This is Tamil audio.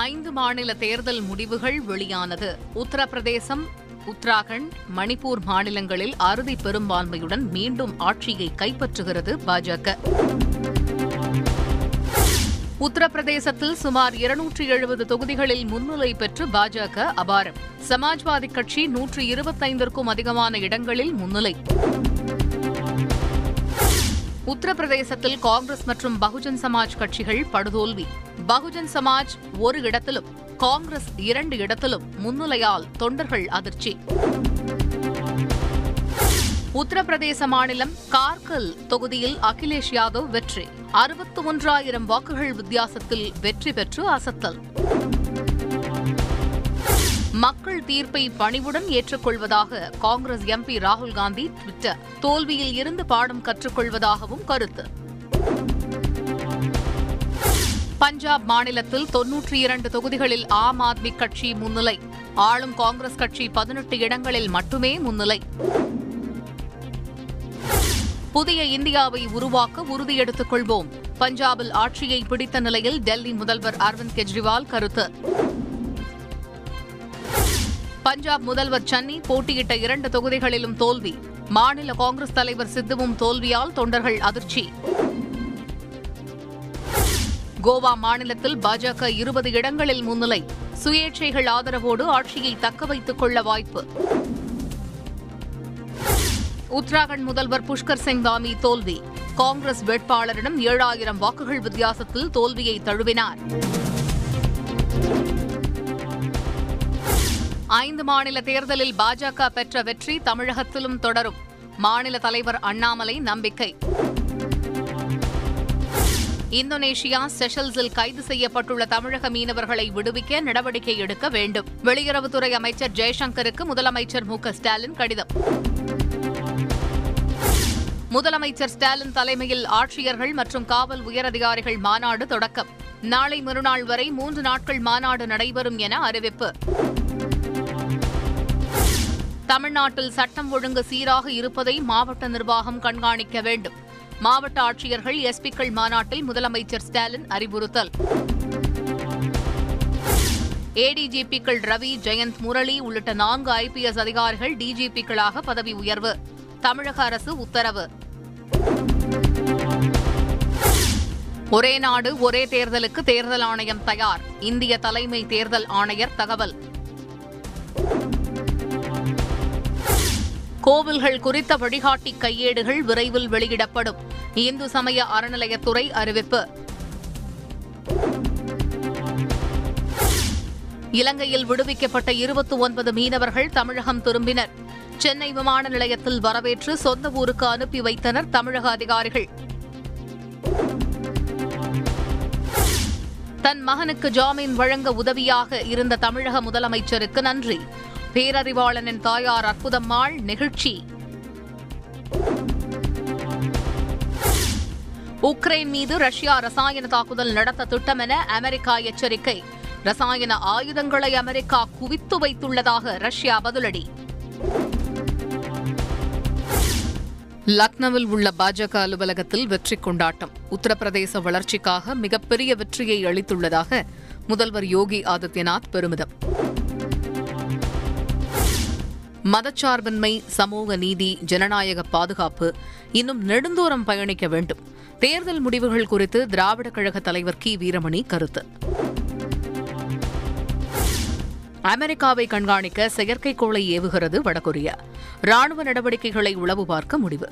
ஐந்து மாநில தேர்தல் முடிவுகள் வெளியானது. உத்தரப்பிரதேசம் உத்தராகண்ட் மணிப்பூர் மாநிலங்களில் அறுதி பெரும்பான்மையுடன் மீண்டும் ஆட்சியை கைப்பற்றுகிறது பாஜக. உத்தரப்பிரதேசத்தில் சுமார் இருநூற்றி எழுபது தொகுதிகளில் முன்னிலை பெற்று பாஜக அபாரம். சமாஜ்வாதி கட்சி நூற்று இருபத்தைந்திற்கும் அதிகமான இடங்களில் முன்னிலை. உத்தரப்பிரதேசத்தில் காங்கிரஸ் மற்றும் பகுஜன் சமாஜ் கட்சிகள் படுதோல்வி. பகுஜன் சமாஜ் ஒரு இடத்திலும் காங்கிரஸ் இரண்டு இடத்திலும் முன்னிலையால் தொண்டர்கள் அதிர்ச்சி. உத்தரப்பிரதேச மாநிலம் கார்கல் தொகுதியில் அகிலேஷ் யாதவ் வெற்றி. அறுபத்து ஒன்றாயிரம் வாக்குகள் வித்தியாசத்தில் வெற்றி பெற்று அசத்தல். மக்கள் தீர்ப்பை பணிவுடன் ஏற்றுக்கொள்வதாக காங்கிரஸ் எம்பி ராகுல் காந்தி ட்விட்டர். தோல்வியில் இருந்து பாடம் கற்றுக்கொள்வதாகவும் கருத்து. பஞ்சாப் மாநிலத்தில் தொன்னூற்றி இரண்டு தொகுதிகளில் ஆம் ஆத்மி கட்சி முன்னிலை. ஆளும் காங்கிரஸ் கட்சி பதினெட்டு இடங்களில் மட்டுமே முன்னிலை. புதிய இந்தியாவை உருவாக்க உறுதியெடுத்துக் கொள்வோம் பஞ்சாபில் ஆட்சியை பிடித்த நிலையில் டெல்லி முதல்வர் அரவிந்த் கெஜ்ரிவால் கருத்து. பஞ்சாப் முதல்வர் சன்னி போட்டியிட்ட இரண்டு தொகுதிகளிலும் தோல்வி. மாநில காங்கிரஸ் தலைவர் சித்துவும் தோல்வியால் தொண்டர்கள் அதிர்ச்சி. கோவா மாநிலத்தில் பாஜக இருபது இடங்களில் முன்னிலை. சுயேட்சைகள் ஆதரவோடு ஆட்சியை தக்க வைத்துக் கொள்ள வாய்ப்பு. உத்தராகண்ட் முதல்வர் புஷ்கர் சிங் தாமி தோல்வி. காங்கிரஸ் வேட்பாளரிடம் ஏழாயிரம் வாக்குகள் வித்தியாசத்தில் தோல்வியை தழுவினார். ஐந்து மாநில தேர்தலில் பாஜக பெற்ற வெற்றி தமிழகத்திலும் தொடரும். மாநில தலைவர் அண்ணாமலை நம்பிக்கை. இந்தோனேஷியா செஷல்ஸில் கைது செய்யப்பட்டுள்ள தமிழக மீனவர்களை விடுவிக்க நடவடிக்கை எடுக்க வேண்டும். வெளியுறவுத்துறை அமைச்சர் ஜெய்சங்கருக்கு முதலமைச்சர் மு ஸ்டாலின் கடிதம். முதலமைச்சர் ஸ்டாலின் தலைமையில் ஆட்சியர்கள் மற்றும் காவல் உயரதிகாரிகள் மாநாடு தொடக்கம். நாளை மறுநாள் வரை மூன்று நாட்கள் மாநாடு நடைபெறும் என அறிவிப்பு. தமிழ்நாட்டில் சட்டம் ஒழுங்கு சீராக இருப்பதை மாவட்ட நிர்வாகம் கண்காணிக்க வேண்டும். மாவட்ட ஆட்சியர்கள் எஸ்பிக்கள் மாநாட்டில் முதலமைச்சர் ஸ்டாலின் அறிவுறுத்தல். ஏடிஜிபிக்கள் ரவி ஜெயந்த் முரளி உள்ளிட்ட நான்கு ஐபிஎஸ் அதிகாரிகள் டிஜிபிக்களாக பதவி உயர்வு. தமிழக அரசு உத்தரவு. ஒரே நாடு ஒரே தேர்தலுக்கு தேர்தல் ஆணையம் தயார். இந்திய தலைமை தேர்தல் ஆணையர் தகவல். கோவில்கள் குறித்த வழிகாட்டி கையேடுகள் விரைவில் வெளியிடப்படும். இந்து சமய அறநிலையத்துறை அறிவிப்பு. இலங்கையில் விடுவிக்கப்பட்ட இருபத்தி ஒன்பது மீனவர்கள் தமிழகம் திரும்பினர். சென்னை விமான நிலையத்தில் வரவேற்று சொந்த ஊருக்கு அனுப்பி வைத்தனர் தமிழக அதிகாரிகள். தன் மகனுக்கு ஜாமீன் வழங்க உதவியாக இருந்த தமிழக முதலமைச்சருக்கு நன்றி. பேரறிவாளனின் தாயார் அற்புதம்மாள் நெகிழ்ச்சி. உக்ரைன் மீது ரஷ்யா ரசாயன தாக்குதல் நடத்த திட்டமென அமெரிக்கா எச்சரிக்கை. ரசாயன ஆயுதங்களை அமெரிக்கா குவித்து வைத்துள்ளதாக ரஷ்யா பதிலடி. லக்னோவில் உள்ள பாஜக அலுவலகத்தில் வெற்றி கொண்டாட்டம். உத்தரப்பிரதேச வளர்ச்சிக்காக மிகப்பெரிய வெற்றியை அளித்துள்ளதாக முதல்வர் யோகி ஆதித்யநாத் பெருமிதம். மதச்சார்பின்மை சமூக நீதி ஜனநாயக பாதுகாப்பு இன்னும் நெடுந்தூரம் பயணிக்க வேண்டும். தேர்தல் முடிவுகள் குறித்து திராவிட கழக தலைவர் கி. வீரமணி கருத்து. அமெரிக்காவை கண்காணிக்க செயற்கைக்கோளை ஏவுகிறது வடகொரியா. ராணுவ நடவடிக்கைகளை உளவு பார்க்க முடிவு.